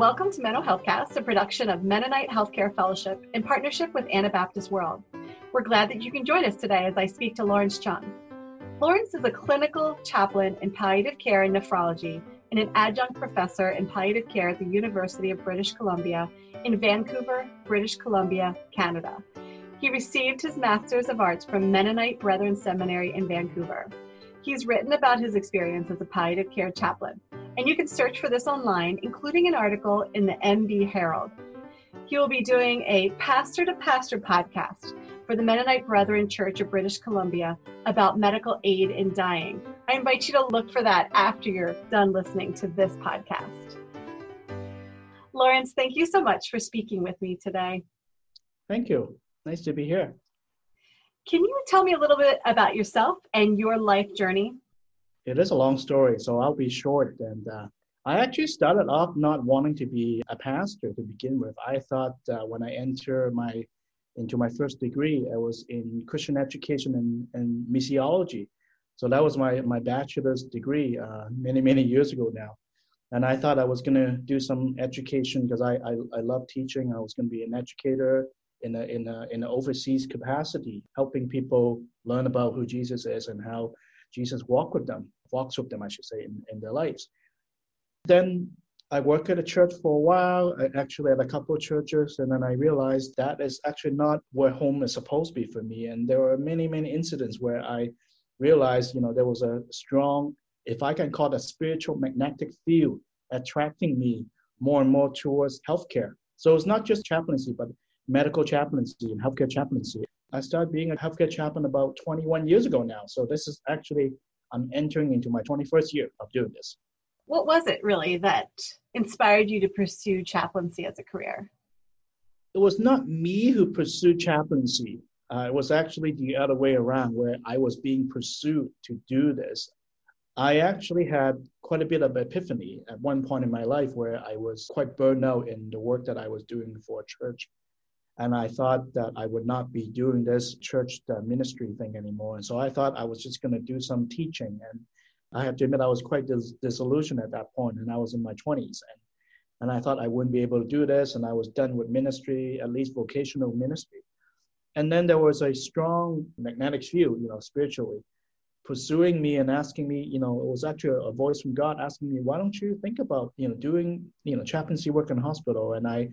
Welcome to Mental Healthcast, a production of Mennonite Healthcare Fellowship in partnership with Anabaptist World. We're glad that you can join us today as I speak to Lawrence Chung. Lawrence is a clinical chaplain in palliative care and nephrology and an adjunct professor in palliative care at the University of British Columbia in Vancouver, British Columbia, Canada. He received his Master's of Arts from Mennonite Brethren Seminary in Vancouver. He's written about his experience as a palliative care chaplain, and you can search for this online, including an article in the MB Herald. He will be doing a Pastor to Pastor podcast for the Mennonite Brethren Church of British Columbia about medical aid in dying. I invite you to look for that after you're done listening to this podcast. Lawrence, thank you so much for speaking with me today. Thank you. Nice to be here. Can you tell me a little bit about yourself and your life journey? It is a long story, so I'll be short. And uh, I actually started off not wanting to be a pastor to begin with. I thought uh, when I entered my into my first degree, I was in Christian education and, and missiology. So that was my, my bachelor's degree uh, many, many years ago now. And I thought I was going to do some education because I, I, I love teaching. I was going to be an educator in a, in a, in an overseas capacity, helping people learn about who Jesus is and how Jesus walked with them, walks with them, I should say, in, in their lives. Then I worked at a church for a while, I actually at a couple of churches, and then I realized that is actually not where home is supposed to be for me. And there were many, many incidents where I realized, you know, there was a strong, if I can call it a spiritual magnetic field attracting me more and more towards healthcare. So it's not just chaplaincy, but medical chaplaincy and healthcare chaplaincy. I started being a healthcare chaplain about 21 years ago now. So this is actually, I'm entering into my 21st year of doing this. What was it really that inspired you to pursue chaplaincy as a career? It was not me who pursued chaplaincy. Uh, it was actually the other way around, where I was being pursued to do this. I actually had quite a bit of epiphany at one point in my life where I was quite burned out in the work that I was doing for a church and I thought that I would not be doing this church uh, ministry thing anymore. And so I thought I was just going to do some teaching. And I have to admit, I was quite dis- disillusioned at that point, and I was in my 20s. And, and I thought I wouldn't be able to do this, and I was done with ministry, at least vocational ministry. And then there was a strong magnetic field, you know, spiritually, pursuing me and asking me, you know, it was actually a voice from God asking me, why don't you think about, you know, doing, you know, chaplaincy work in hospital? And I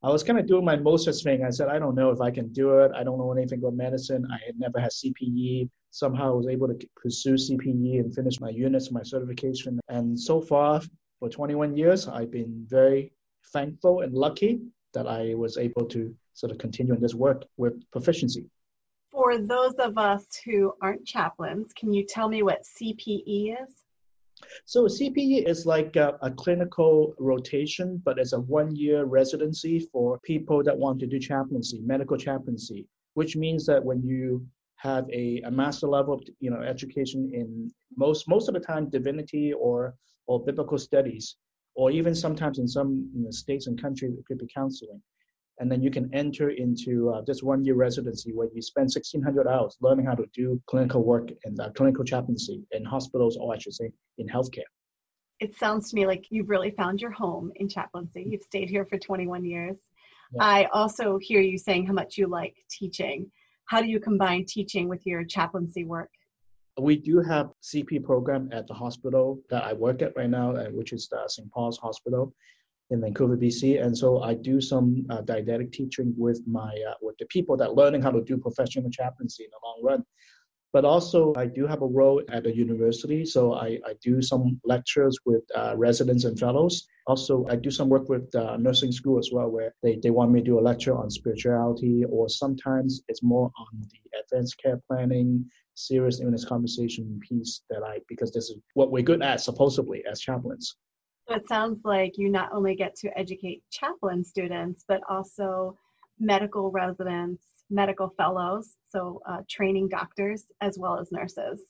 I was kind of doing my Moses thing. I said, I don't know if I can do it. I don't know anything about medicine. I had never had CPE. Somehow I was able to pursue CPE and finish my units, my certification. And so far, for 21 years, I've been very thankful and lucky that I was able to sort of continue in this work with proficiency. For those of us who aren't chaplains, can you tell me what CPE is? So CPE is like a, a, clinical rotation, but it's a one-year residency for people that want to do chaplaincy, medical chaplaincy, which means that when you have a, a master level, you know, education in most most of the time divinity or or biblical studies, or even sometimes in some you know, states and countries it could be counseling and then you can enter into uh, this one year residency where you spend 1600 hours learning how to do clinical work and uh, clinical chaplaincy in hospitals or i should say in healthcare. It sounds to me like you've really found your home in chaplaincy. You've stayed here for 21 years. Yeah. i also hear you saying how much you like teaching. How do you combine teaching with your chaplaincy work? We do have CPE program at the hospital that i work at right now uh, which is the st paul's hospital in Vancouver, BC, and so I do some uh, didactic teaching with my uh, with the people that learning how to do professional chaplaincy in the long run. But also, I do have a role at the university, so I, I do some lectures with uh, residents and fellows. Also, I do some work with uh, nursing school as well, where they, they want me to do a lecture on spirituality, or sometimes it's more on the advanced care planning, serious illness conversation piece that I, because this is what we're good at, supposedly, as chaplains. So it sounds like you not only get to educate chaplain students, but also medical residents, medical fellows, so uh, training doctors as well as nurses.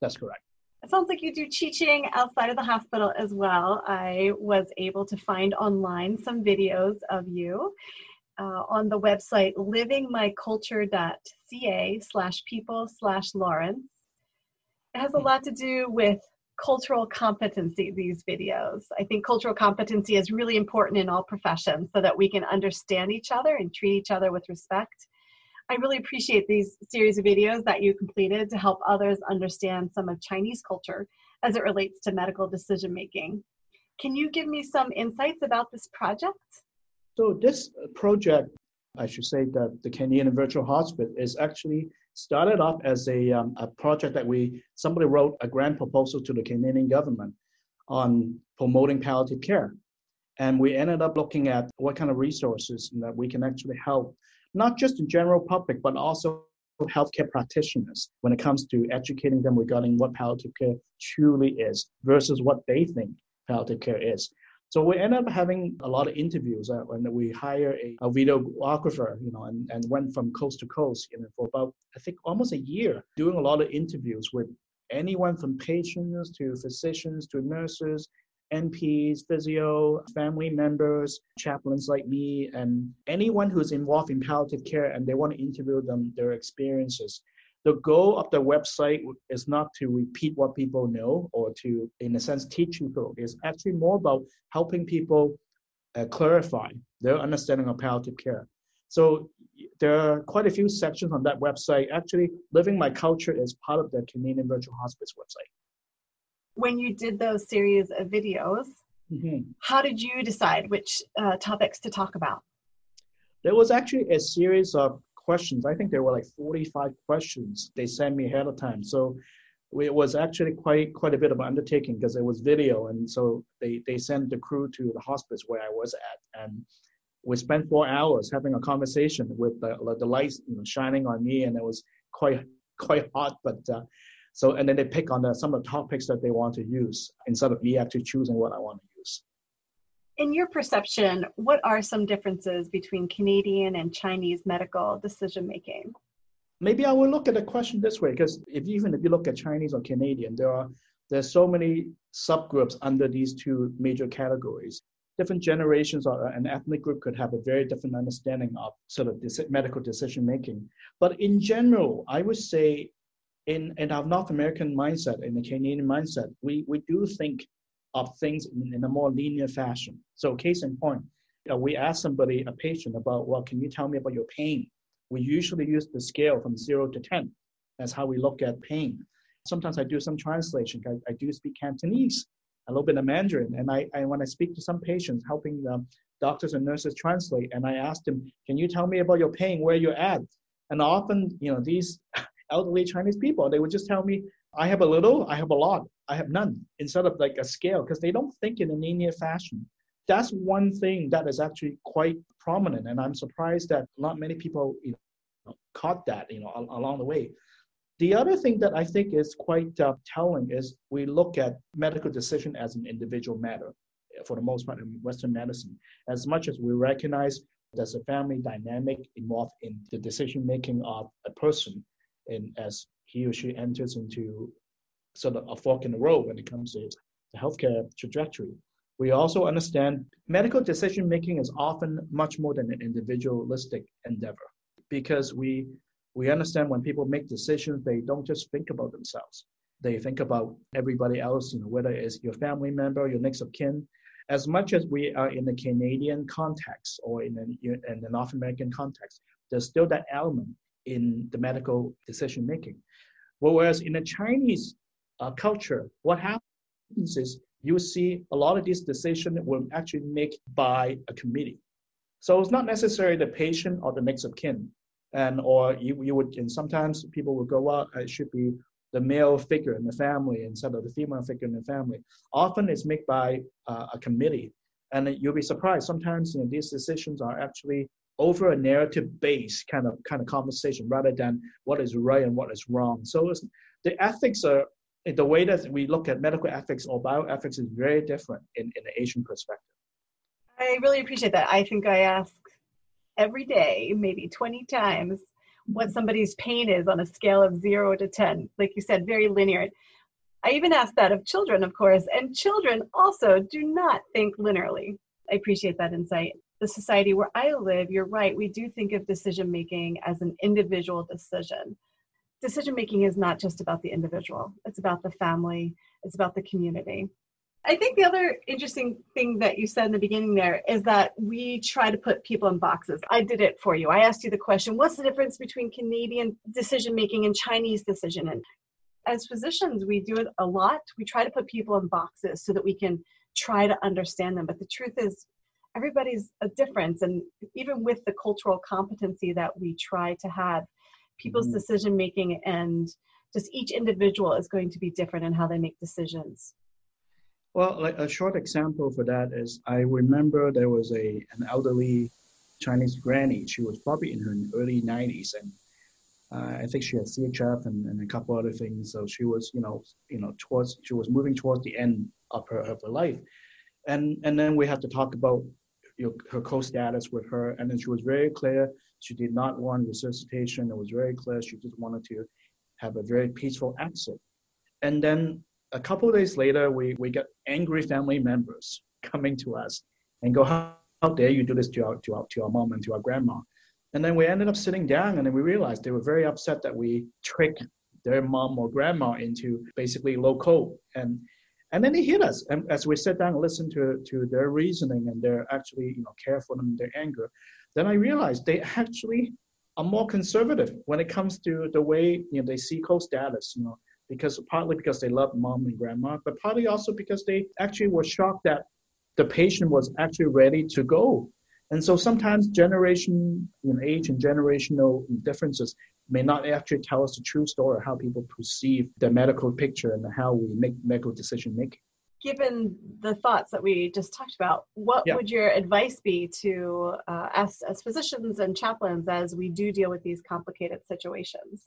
That's correct. It sounds like you do teaching outside of the hospital as well. I was able to find online some videos of you uh, on the website livingmyculture.ca slash people slash Lawrence. It has a lot to do with cultural competency, these videos. I think cultural competency is really important in all professions so that we can understand each other and treat each other with respect. I really appreciate these series of videos that you completed to help others understand some of Chinese culture as it relates to medical decision making. Can you give me some insights about this project? So, this project, I should say that the Canadian Virtual Hospice is actually started off as a, um, a project that we somebody wrote a grant proposal to the Canadian government on promoting palliative care. And we ended up looking at what kind of resources that we can actually help, not just the general public, but also healthcare practitioners when it comes to educating them regarding what palliative care truly is versus what they think palliative care is. So we end up having a lot of interviews uh, when we hire a, a, videographer, you know, and, and went from coast to coast, you know, for about, I think, almost a year, doing a lot of interviews with anyone from patients to physicians to nurses, NPs, physio, family members, chaplains like me, and anyone who's involved in palliative care and they want to interview them, their experiences the goal of the website is not to repeat what people know or to, in a sense, teach people. It's actually more about helping people uh, clarify their understanding of palliative care. So there are quite a few sections on that website. Actually, Living My Culture is part of the Canadian Virtual Hospice website. When you did those series of videos, mm-hmm. how did you decide which uh, topics to talk about? There was actually a series of questions. I think there were like 45 questions they sent me ahead of time. So it was actually quite quite a bit of an undertaking because it was video, and so they they sent the crew to the hospice where I was at, and we spent four hours having a conversation with the the lights shining on me, and it was quite quite hot, but. Uh, so and then they pick on the, some of the topics that they want to use instead of me actually choosing what I want to in your perception, what are some differences between Canadian and Chinese medical decision making? Maybe I will look at the question this way, because if even if you look at Chinese or Canadian, there are there's so many subgroups under these two major categories. Different generations or an ethnic group could have a very different understanding of sort of medical decision making. But in general, I would say in, in our North American mindset, in the Canadian mindset, we, we do think of things in, in a more linear fashion. So case in point, uh, we ask somebody, a patient, about, well, can you tell me about your pain? We usually use the scale from zero to 10. That's how we look at pain. Sometimes I do some translation. I, I do speak Cantonese, a little bit of Mandarin. And I, I, when I speak to some patients, helping the doctors and nurses translate, and I ask them, can you tell me about your pain, where you're at? And often, you know, these elderly Chinese people, they would just tell me, I have a little, I have a lot. I have none instead of like a scale because they don't think in a linear fashion. That's one thing that is actually quite prominent, and I'm surprised that not many people you know, caught that you know along the way. The other thing that I think is quite uh, telling is we look at medical decision as an individual matter for the most part in Western medicine. As much as we recognize there's a family dynamic involved in the decision making of a person, and as he or she enters into sort of a fork in the road when it comes to the healthcare trajectory. We also understand medical decision making is often much more than an individualistic endeavor because we we understand when people make decisions, they don't just think about themselves. They think about everybody else, you know, whether it's your family member, your next of kin. As much as we are in the Canadian context or in, an, in the North American context, there's still that element in the medical decision making. Whereas in the Chinese uh, culture, what happens is you see a lot of these decisions were actually made by a committee. So it's not necessarily the patient or the next of kin. And or you, you would and sometimes people will go, well, it should be the male figure in the family instead of the female figure in the family. Often it's made by uh, a committee. And you'll be surprised. Sometimes you know, these decisions are actually over a narrative based kind of kind of conversation rather than what is right and what is wrong. So the ethics are the way that we look at medical ethics or bioethics is very different in, in the Asian perspective. I really appreciate that. I think I ask every day, maybe 20 times, what somebody's pain is on a scale of zero to 10. Like you said, very linear. I even ask that of children, of course, and children also do not think linearly. I appreciate that insight. The society where I live, you're right, we do think of decision making as an individual decision decision making is not just about the individual it's about the family it's about the community. I think the other interesting thing that you said in the beginning there is that we try to put people in boxes. I did it for you. I asked you the question what's the difference between Canadian decision making and Chinese decision? And as physicians, we do it a lot. We try to put people in boxes so that we can try to understand them. But the truth is, everybody's a difference. And even with the cultural competency that we try to have, people's mm-hmm. decision making and just each individual is going to be different in how they make decisions. Well, like a short example for that is I remember there was a an elderly Chinese granny. She was probably in her early 90s, and uh, I think she had CHF and, and a couple other things. So she was, you know, you know, towards she was moving towards the end of her of her life, and and then we had to talk about her code status with her, and then she was very clear she did not want resuscitation. It was very clear she just wanted to have a very peaceful exit, and then a couple days later, we, we get angry family members coming to us and go, how, how dare you do this to our, to, our, to our mom and to our grandma? And then we ended up sitting down and then we realized they were very upset that we tricked their mom or grandma into basically low code. And, and then they hit us. And as we sit down and listen to, to their reasoning and their actually, you know, care for them, their anger, then I realized they actually are more conservative when it comes to the way, you know, they see code status, you know, because partly because they love mom and grandma, but partly also because they actually were shocked that the patient was actually ready to go. And so sometimes generation in age and generational differences may not actually tell us the true story of how people perceive the medical picture and how we make medical decision making. Given the thoughts that we just talked about, what yeah. would your advice be to uh, us as physicians and chaplains as we do deal with these complicated situations?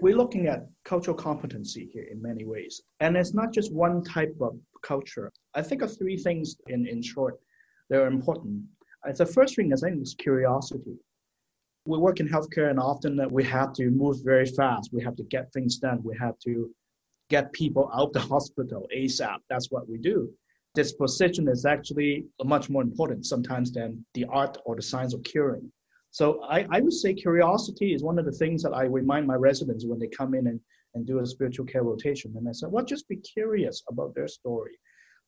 We're looking at cultural competency here in many ways. And it's not just one type of culture. I think of three things in, in short that are important. The first thing I think is curiosity. We work in healthcare and often we have to move very fast. We have to get things done. We have to get people out of the hospital ASAP. That's what we do. Disposition is actually much more important sometimes than the art or the science of curing. So I, I would say curiosity is one of the things that I remind my residents when they come in and, and do a spiritual care rotation. And I said, well, just be curious about their story.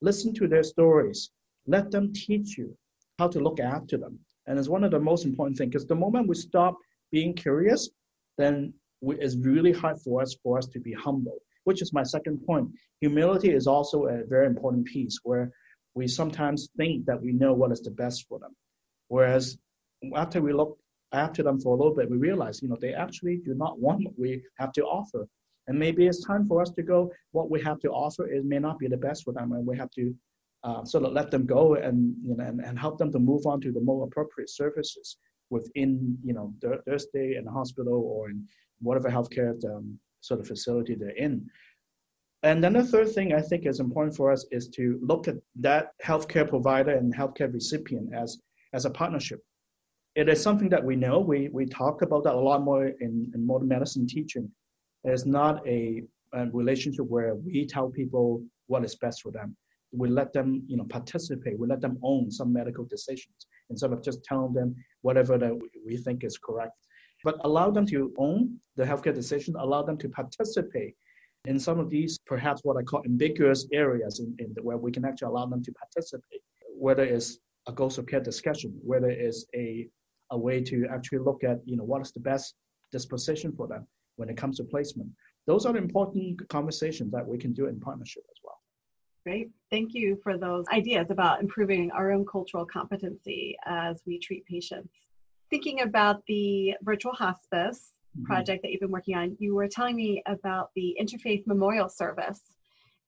Listen to their stories. Let them teach you how to look after them. And it's one of the most important things because the moment we stop being curious, then we, it's really hard for us for us to be humble, which is my second point. Humility is also a very important piece where we sometimes think that we know what is the best for them. Whereas after we look after them for a little bit, we realize, you know, they actually do not want what we have to offer. And maybe it's time for us to go, what we have to offer is may not be the best for them, and we have to uh, sort of let them go and, you know, and, and help them to move on to the more appropriate services within, you know, their, their stay in the hospital or in whatever healthcare um, sort of facility they're in. And then the third thing I think is important for us is to look at that healthcare provider and healthcare recipient as, as a partnership it is something that we know. We, we talk about that a lot more in, in modern medicine teaching. It's not a, a relationship where we tell people what is best for them. We let them, you know, participate. We let them own some medical decisions instead of just telling them whatever that we think is correct. But allow them to own the healthcare decision. Allow them to participate in some of these, perhaps what I call ambiguous areas, in, in the, where we can actually allow them to participate. Whether it's a goals of care discussion, whether it's a a way to actually look at, you know, what is the best disposition for them when it comes to placement. Those are important conversations that we can do in partnership as well. Great. Thank you for those ideas about improving our own cultural competency as we treat patients. Thinking about the virtual hospice mm-hmm. project that you've been working on, you were telling me about the Interfaith Memorial Service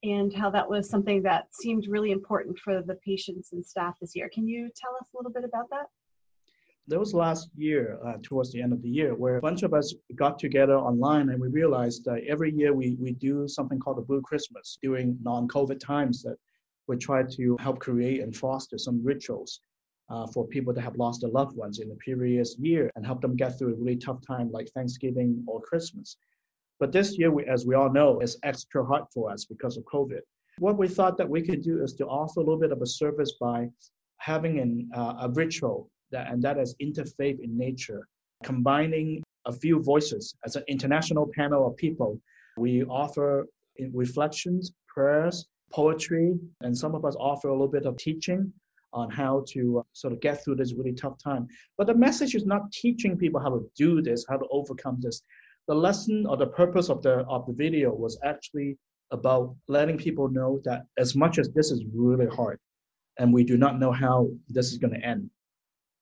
and how that was something that seemed really important for the patients and staff this year. Can you tell us a little bit about that? There was last year, uh, towards the end of the year, where a bunch of us got together online and we realized that every year we, we do something called the Blue Christmas during non COVID times that we try to help create and foster some rituals uh, for people that have lost their loved ones in the previous year and help them get through a really tough time like Thanksgiving or Christmas. But this year, we, as we all know, is extra hard for us because of COVID. What we thought that we could do is to offer a little bit of a service by having an, uh, a ritual that, and that is interfaith in nature, combining a few voices as an international panel of people. We offer reflections, prayers, poetry, and some of us offer a little bit of teaching on how to uh, sort of get through this really tough time. But the message is not teaching people how to do this, how to overcome this. The lesson or the purpose of the of the video was actually about letting people know that as much as this is really hard, and we do not know how this is going to end,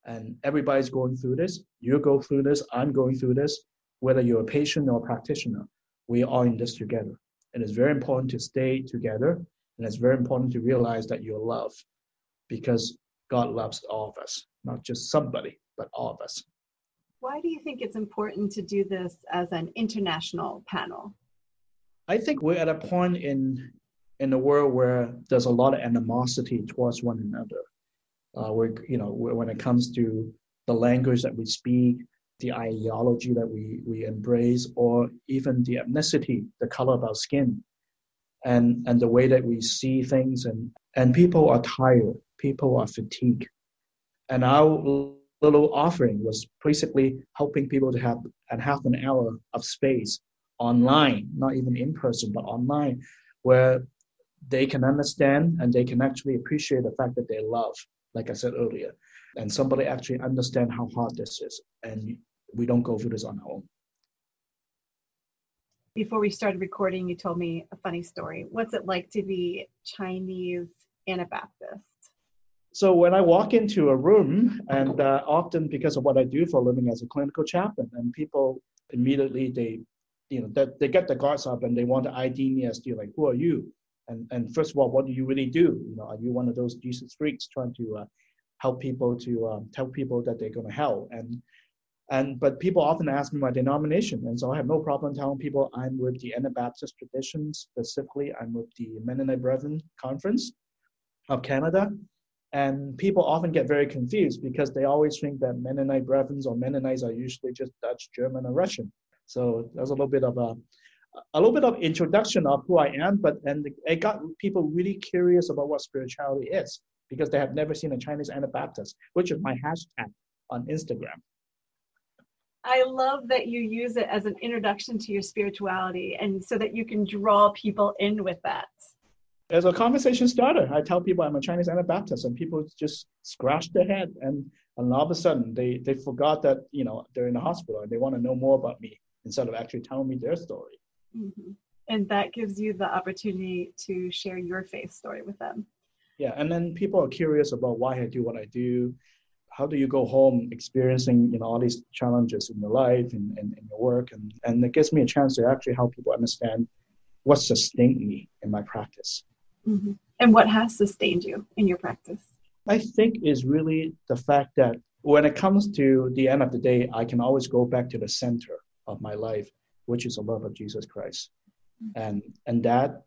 and everybody's going through this. You go through this. I'm going through this. Whether you're a patient or a practitioner, we are in this together. And it's very important to stay together, and it's very important to realize that you're loved because God loves all of us, not just somebody, but all of us. Why do you think it's important to do this as an international panel? I think we're at a point in in the world where there's a lot of animosity towards one another. Uh, where you know when it comes to the language that we speak, the ideology that we we embrace, or even the ethnicity, the color of our skin, and and the way that we see things, and and people are tired people are fatigued. And our little offering was basically helping people to have a half an hour of space online, not even in person, but online, where they can understand and they can actually appreciate the fact that they love, like I said earlier, and somebody actually understand how hard this is, and we don't go through this on our own. Before we started recording, you told me a funny story. What's it like to be Chinese Anabaptist? So when I walk into a room, and uh, often because of what I do for a living as a clinical chaplain, and people immediately they, you know, they, they get the guards up and they want to ID me as to like, who are you? And and first of all, what do you really do? You know, are you one of those Jesus freaks trying to uh, help people to um, tell people that they're going to hell? And and but people often ask me my denomination, and so I have no problem telling people I'm with the Anabaptist tradition. Specifically, I'm with the Mennonite Brethren Conference of Canada and people often get very confused because they always think that Mennonite brethren or Mennonites are usually just Dutch, German, or Russian. So there's a little bit of a, a little bit of introduction of who I am, but and it got people really curious about what spirituality is because they have never seen a Chinese Anabaptist, which is my hashtag on Instagram. I love that you use it as an introduction to your spirituality and so that you can draw people in with that as a conversation starter, I tell people I'm a Chinese Anabaptist, and people just scratch their head, and, and all of a sudden they, they forgot that you know they're in the hospital and they want to know more about me instead of actually telling me their story. Mm-hmm. And that gives you the opportunity to share your faith story with them. Yeah, and then people are curious about why I do what I do. How do you go home experiencing you know all these challenges in your life and, and, and your work, and and it gives me a chance to actually help people understand what sustained me in my practice. Mm-hmm. And what has sustained you in your practice? I think is really the fact that when it comes to the end of the day, I can always go back to the center of my life, which is the love of Jesus Christ. Mm-hmm. And and that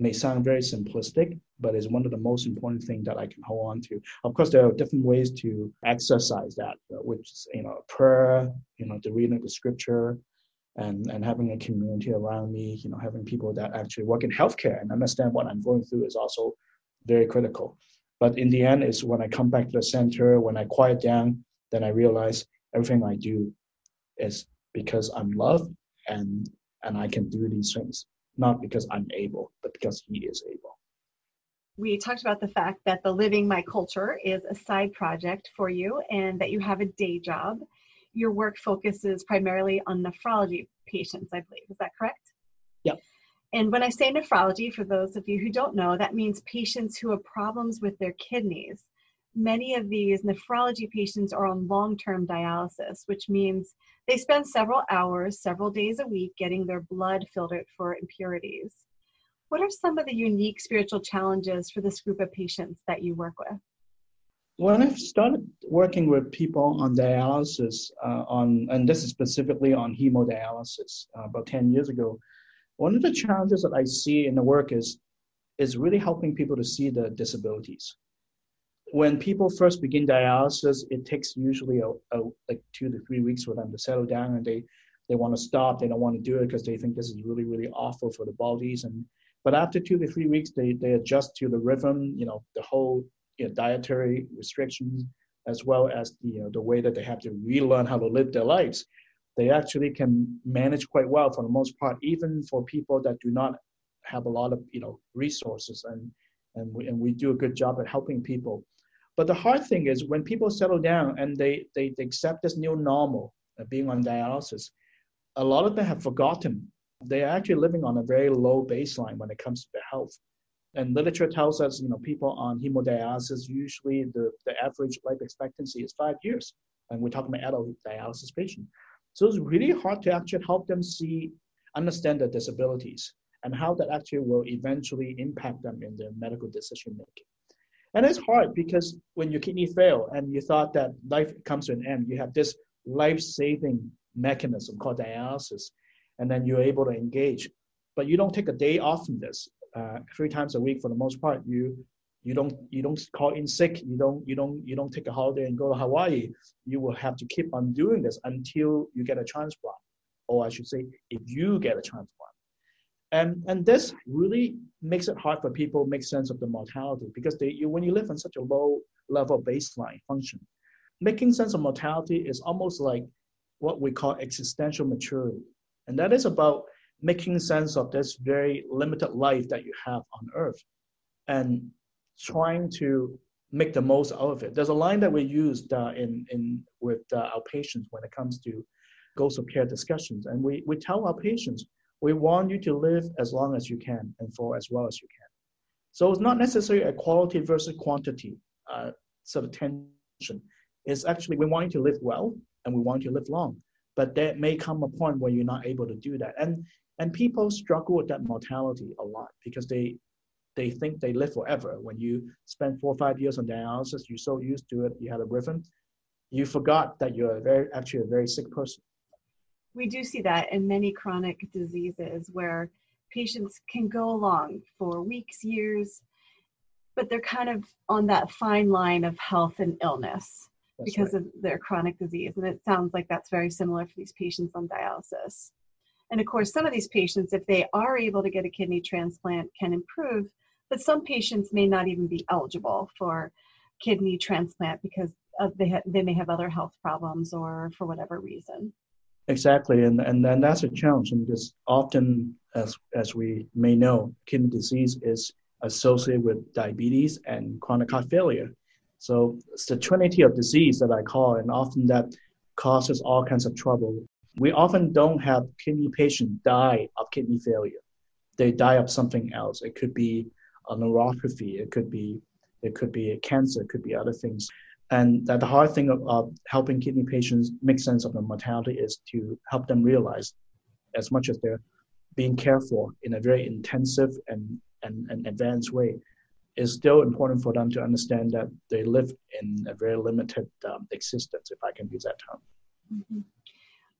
may sound very simplistic, but is one of the most important things that I can hold on to. Of course, there are different ways to exercise that, which is you know prayer, you know, the reading of the scripture, and and having a community around me you know having people that actually work in healthcare and understand what i'm going through is also very critical but in the end is when i come back to the center when i quiet down then i realize everything i do is because i'm loved and and i can do these things not because i'm able but because he is able we talked about the fact that the living my culture is a side project for you and that you have a day job your work focuses primarily on nephrology patients, I believe. Is that correct? Yep. And when I say nephrology, for those of you who don't know, that means patients who have problems with their kidneys. Many of these nephrology patients are on long term dialysis, which means they spend several hours, several days a week getting their blood filtered for impurities. What are some of the unique spiritual challenges for this group of patients that you work with? when I started working with people on dialysis, uh, on and this is specifically on hemodialysis uh, about 10 years ago, one of the challenges that I see in the work is is really helping people to see the disabilities. When people first begin dialysis, it takes usually a, a like two to three weeks for them to settle down, and they they want to stop. They don't want to do it because they think this is really really awful for the bodies. And but after two to three weeks, they they adjust to the rhythm. You know, the whole you know, dietary restrictions, as well as the, you know, the way that they have to relearn how to live their lives, they actually can manage quite well for the most part, even for people that do not have a lot of you know resources and and we, and we do a good job at helping people. But the hard thing is when people settle down and they, they, they accept this new normal, uh, being on dialysis, a lot of them have forgotten. They're actually living on a very low baseline when it comes to their health. And literature tells us, you know, people on hemodialysis, usually the, the average life expectancy is five years. And we're talking about adult dialysis patients. So it's really hard to actually help them see, understand their disabilities and how that actually will eventually impact them in their medical decision making. And it's hard because when your kidney fail and you thought that life comes to an end, you have this life-saving mechanism called dialysis, and then you're able to engage. But you don't take a day off from this. Uh, three times a week for the most part, you you don't you don't call in sick. You don't you don't you don't take a holiday and go to Hawaii. You will have to keep on doing this until you get a transplant, or I should say, if you get a transplant. And, and this really makes it hard for people to make sense of the mortality because they, you, when you live on such a low level baseline function, making sense of mortality is almost like what we call existential maturity. And that is about making sense of this very limited life that you have on earth and trying to make the most out of it. There's a line that we used uh, in, in with uh, our patients when it comes to goals of care discussions. And we, we tell our patients, we want you to live as long as you can and for as well as you can. So it's not necessarily a quality versus quantity uh, sort of tension. It's actually we want you to live well and we want you to live long. But there may come a point where you're not able to do that. And and people struggle with that mortality a lot because they they think they live forever. When you spend four or five years on dialysis, you're so used to it, you had a rhythm, you forgot that you're a very actually a very sick person we do see that in many chronic diseases where patients can go along for weeks, years, but they're kind of on that fine line of health and illness that's because right. of their chronic disease. And it sounds like that's very similar for these patients on dialysis. And of course, some of these patients, if they are able to get a kidney transplant, can improve, but some patients may not even be eligible for kidney transplant because of they, ha- they may have other health problems or for whatever reason. Exactly, and and then that's a challenge because often, as as we may know, kidney disease is associated with diabetes and chronic heart failure. So it's the trinity of disease that I call, and often that causes all kinds of trouble. We often don't have kidney patients die of kidney failure; they die of something else. It could be a neuropathy, it could be it could be a cancer, it could be other things. And that the hard thing of, of helping kidney patients make sense of the mortality is to help them realize, as much as they're being cared for in a very intensive and, and, and advanced way, is still important for them to understand that they live in a very limited um, existence, if I can use that term. Mm-hmm.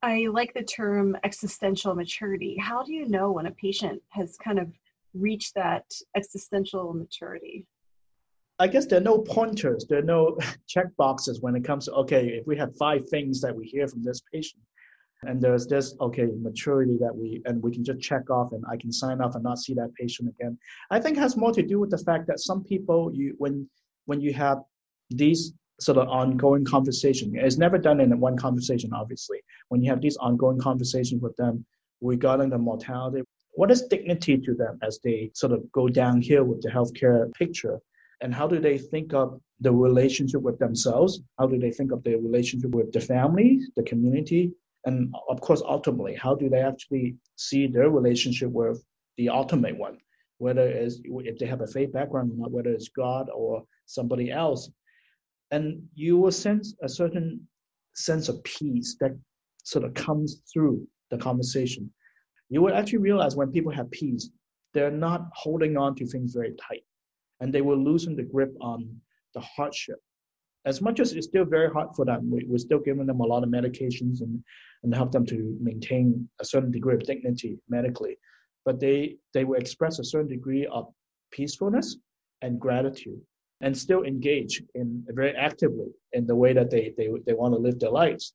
I like the term existential maturity. How do you know when a patient has kind of reached that existential maturity? I guess there are no pointers, there are no check boxes when it comes to, okay, if we have five things that we hear from this patient, and there's this, okay, maturity that we, and we can just check off and I can sign off and not see that patient again. I think has more to do with the fact that some people, you when when you have these sort of ongoing conversation, it's never done in one conversation, obviously. When you have these ongoing conversations with them regarding the mortality, what is dignity to them as they sort of go downhill with the healthcare picture? And how do they think of the relationship with themselves? How do they think of their relationship with the family the community? And of course ultimately how do they actually see their relationship with the ultimate one? Whether it's if they have a faith background or not whether it's god or somebody else. And you will sense a certain sense of peace that sort of comes through the conversation. You will actually realize when people have peace they're not holding on to things very tight and they will loosen the grip on the hardship. As much as it's still very hard for them, we, we're still giving them a lot of medications and, and help them to maintain a certain degree of dignity medically. But they, they will express a certain degree of peacefulness and gratitude and still engage in very actively in the way that they, they, they want to live their lives.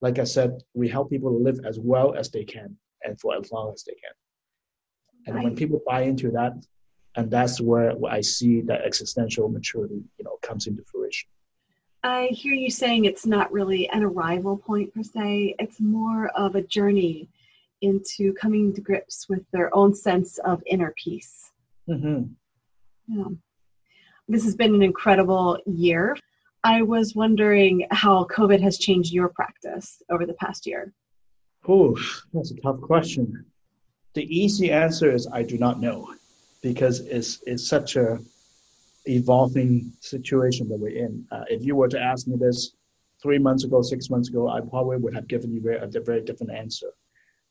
Like I said, we help people to live as well as they can and for as long as they can. And right. when people buy into that, and that's where I see that existential maturity, you know, comes into fruition. I hear you saying it's not really an arrival point per se. It's more of a journey into coming to grips with their own sense of inner peace. Mm-hmm. Yeah. This has been an incredible year. I was wondering how COVID has changed your practice over the past year. Oh, that's a tough question. The easy answer is I do not know because it's, it's such a evolving situation that we're in. Uh, if you were to ask me this three months ago, six months ago, I probably would have given you a, very different answer.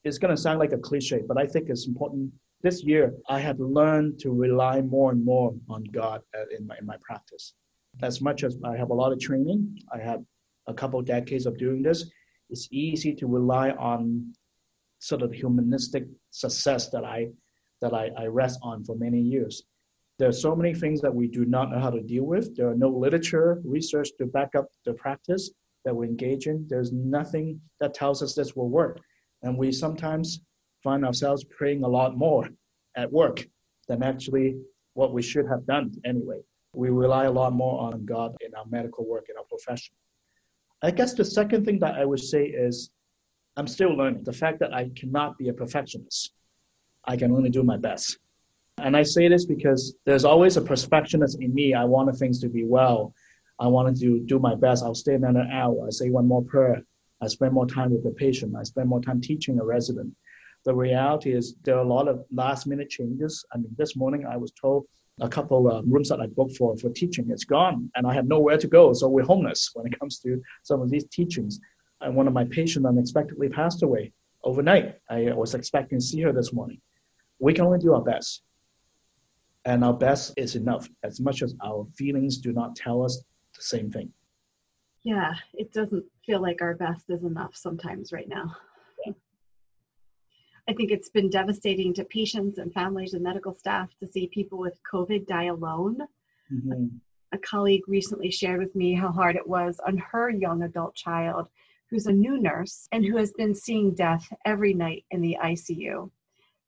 It's going to sound like a cliche, but I think it's important. This year, I have learned to rely more and more on God uh, in my, in my practice. As much as I have a lot of training, I have a couple decades of doing this, it's easy to rely on sort of humanistic success that I that I, I rest on for many years. There are so many things that we do not know how to deal with. There are no literature, research to back up the practice that we engage in. There's nothing that tells us this will work. And we sometimes find ourselves praying a lot more at work than actually what we should have done anyway. We rely a lot more on God in our medical work, in our profession. I guess the second thing that I would say is I'm still learning. The fact that I cannot be a perfectionist. I can only do my best. And I say this because there's always a perfectionist in me. I wanted things to be well. I wanted to do my best. I'll stay another hour. I say one more prayer. I spend more time with the patient. I spend more time teaching a resident. The reality is there are a lot of last minute changes. I mean, this morning I was told a couple of um, rooms that I booked for for teaching is gone, and I have nowhere to go. So we're homeless when it comes to some of these teachings. And one of my patients unexpectedly passed away overnight. I was expecting to see her this morning. We can only do our best. And our best is enough. As much as our feelings do not tell us the same thing. Yeah it doesn't feel like our best is enough sometimes right now. Yeah. i think it's been devastating to patients and families and medical staff to see people with covid die alone. Mm-hmm. a colleague recently shared with me how hard it was on her young adult child who's a new nurse and who has been seeing death every night in the icu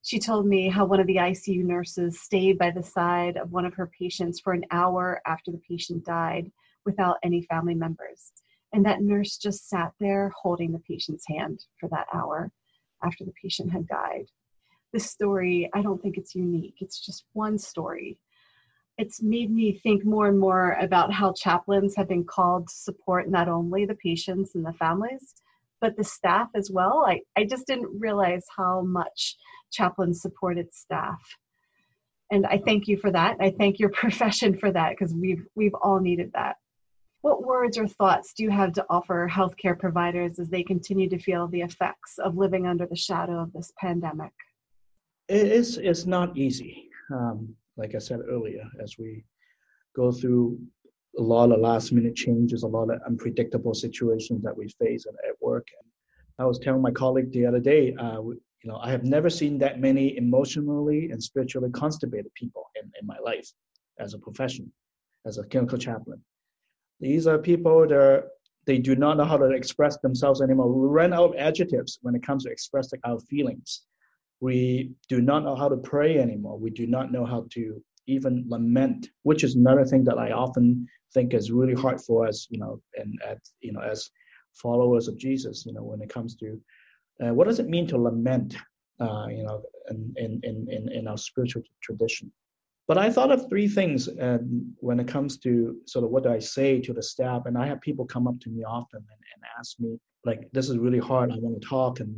she told me how one of the ICU nurses stayed by the side of one of her patients for an hour after the patient died without any family members. And that nurse just sat there holding the patient's hand for that hour after the patient had died. This story, I don't think it's unique. It's just one story. It's made me think more and more about how chaplains have been called to support not only the patients and the families, but the staff as well. I, I just didn't realize how much chaplains supported staff. And I thank you for that. I thank your profession for that because we've we've all needed that. What words or thoughts do you have to offer healthcare providers as they continue to feel the effects of living under the shadow of this pandemic? It is it's not easy. Um, like I said earlier, as we go through a lot of last minute changes, a lot of unpredictable situations that we face at, work. I was telling my colleague the other day, uh, you know, I have never seen that many emotionally and spiritually constipated people in, in my life as a profession, as a clinical chaplain. These are people that are, they do not know how to express themselves anymore. We run out of adjectives when it comes to expressing our feelings. We do not know how to pray anymore. We do not know how to even lament, which is another thing that I often think is really hard for us, you know, and at, you know, as followers of Jesus, you know, when it comes to uh, what does it mean to lament, uh, you know, in, in, in, in our spiritual tradition. But I thought of three things um, when it comes to sort of what do I say to the staff, and I have people come up to me often and, and ask me, like, this is really hard. I want to talk, and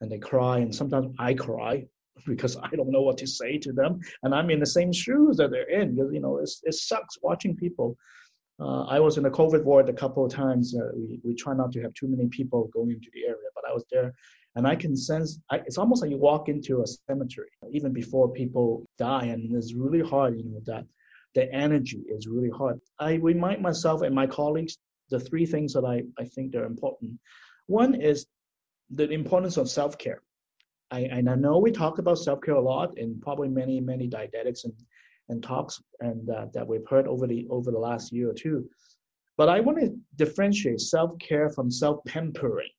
and they cry, and sometimes I cry because I don't know what to say to them, and I'm in the same shoes that they're in. Because You know, it sucks watching people. Uh, I was in a COVID ward a couple of times. Uh, we, we try not to have too many people going into the area, but I was there and I can sense I, it's almost like you walk into a cemetery even before people die, and it's really hard. You know that the energy is really hard. I remind myself and my colleagues the three things that I, I think they're important. One is the importance of self care. I, and I know we talk about self care a lot in probably many many didactics and and talks and uh, that we've heard over the over the last year or two. But I want to differentiate self care from self pampering.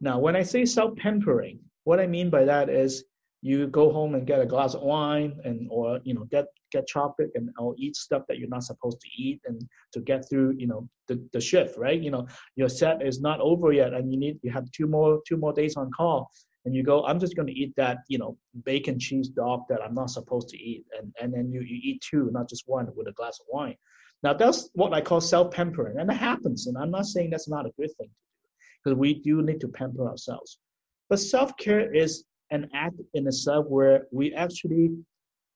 Now, when I say self-pampering, what I mean by that is you go home and get a glass of wine and or you know get get chocolate and or eat stuff that you're not supposed to eat and to get through you know the, the shift right you know your set is not over yet and you need you have two more two more days on call and you go, I'm just going to eat that, you know, bacon cheese dog that I'm not supposed to eat, and and then you, you eat two, not just one, with a glass of wine. Now that's what I call self-pampering, and it happens. And I'm not saying that's not a good thing to do, because we do need to pamper ourselves. But self-care is an act in itself where we actually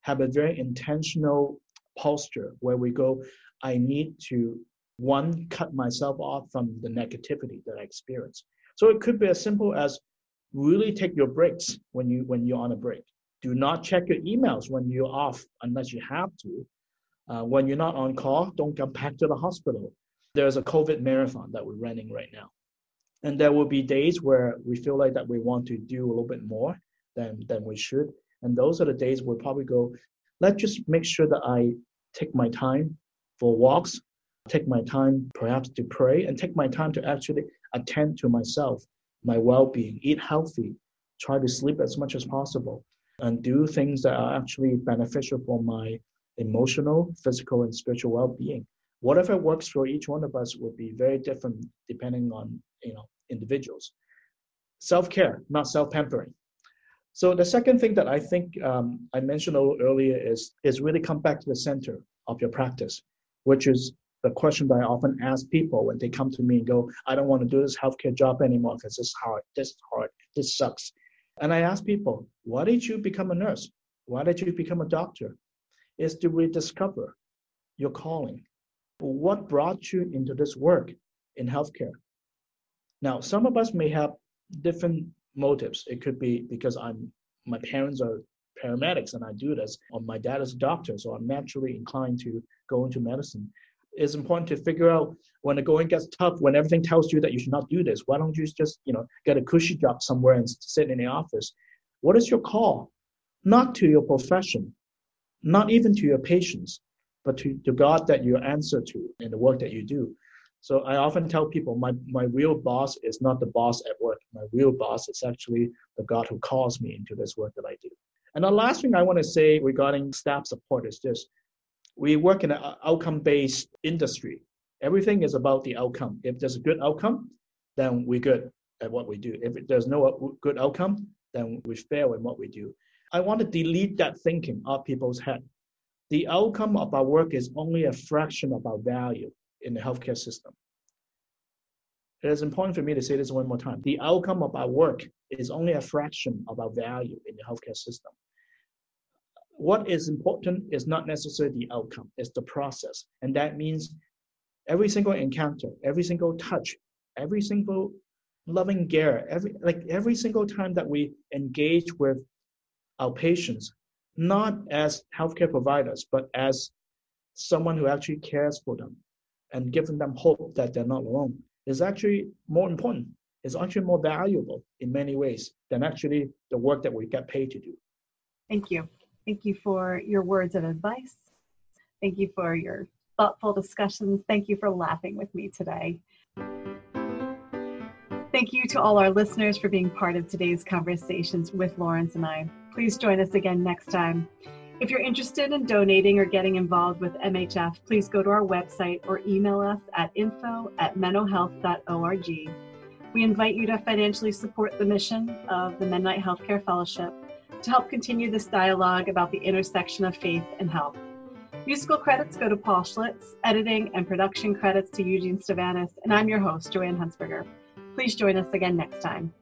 have a very intentional posture where we go, I need to one cut myself off from the negativity that I experience. So it could be as simple as really take your breaks when you when you're on a break. Do not check your emails when you're off unless you have to. Uh, when you're not on call, don't come back to the hospital. There's a COVID marathon that we're running right now. And there will be days where we feel like that we want to do a little bit more than, than we should. And those are the days we'll probably go, let's just make sure that I take my time for walks, take my time perhaps to pray, and take my time to actually attend to myself, my well being, eat healthy, try to sleep as much as possible, and do things that are actually beneficial for my emotional, physical, and spiritual well-being. Whatever works for each one of us would be very different depending on you know individuals. Self-care, not self-pampering. So the second thing that I think um, I mentioned a little earlier is is really come back to the center of your practice, which is the question that I often ask people when they come to me and go, I don't want to do this healthcare job anymore because it's hard, this is hard, this sucks. And I ask people, why did you become a nurse? Why did you become a doctor? is to rediscover your calling. What brought you into this work in healthcare? Now, some of us may have different motives. It could be because I'm my parents are paramedics and I do this, or my dad is a doctor, so I'm naturally inclined to go into medicine. It's important to figure out when the going gets tough, when everything tells you that you should not do this, why don't you just, you know, get a cushy job somewhere and sit in the office? What is your call? Not to your profession, not even to your patients, but to, to God that you answer to in the work that you do. So I often tell people my, my real boss is not the boss at work. My real boss is actually the God who calls me into this work that I do. And the last thing I want to say regarding staff support is this. We work in an outcome-based industry. Everything is about the outcome. If there's a good outcome, then we're good at what we do. If there's no good outcome, then we fail in what we do. I want to delete that thinking of people's head. The outcome of our work is only a fraction of our value in the healthcare system. It is important for me to say this one more time. The outcome of our work is only a fraction of our value in the healthcare system. What is important is not necessarily the outcome, it's the process. And that means every single encounter, every single touch, every single loving care, every like every single time that we engage with our patients, not as healthcare providers, but as someone who actually cares for them and giving them hope that they're not alone is actually more important. It's actually more valuable in many ways than actually the work that we get paid to do. Thank you. Thank you for your words of advice. Thank you for your thoughtful discussions. Thank you for laughing with me today. Thank you to all our listeners for being part of today's conversations with Lawrence and I. Please join us again next time. If you're interested in donating or getting involved with MHF, please go to our website or email us at info at mennohealth.org. We invite you to financially support the mission of the Mennonite Healthcare Fellowship to help continue this dialogue about the intersection of faith and health. Musical credits go to Paul Schlitz, editing and production credits to Eugene Stavanis, and I'm your host, Joanne Hunsberger. Please join us again next time.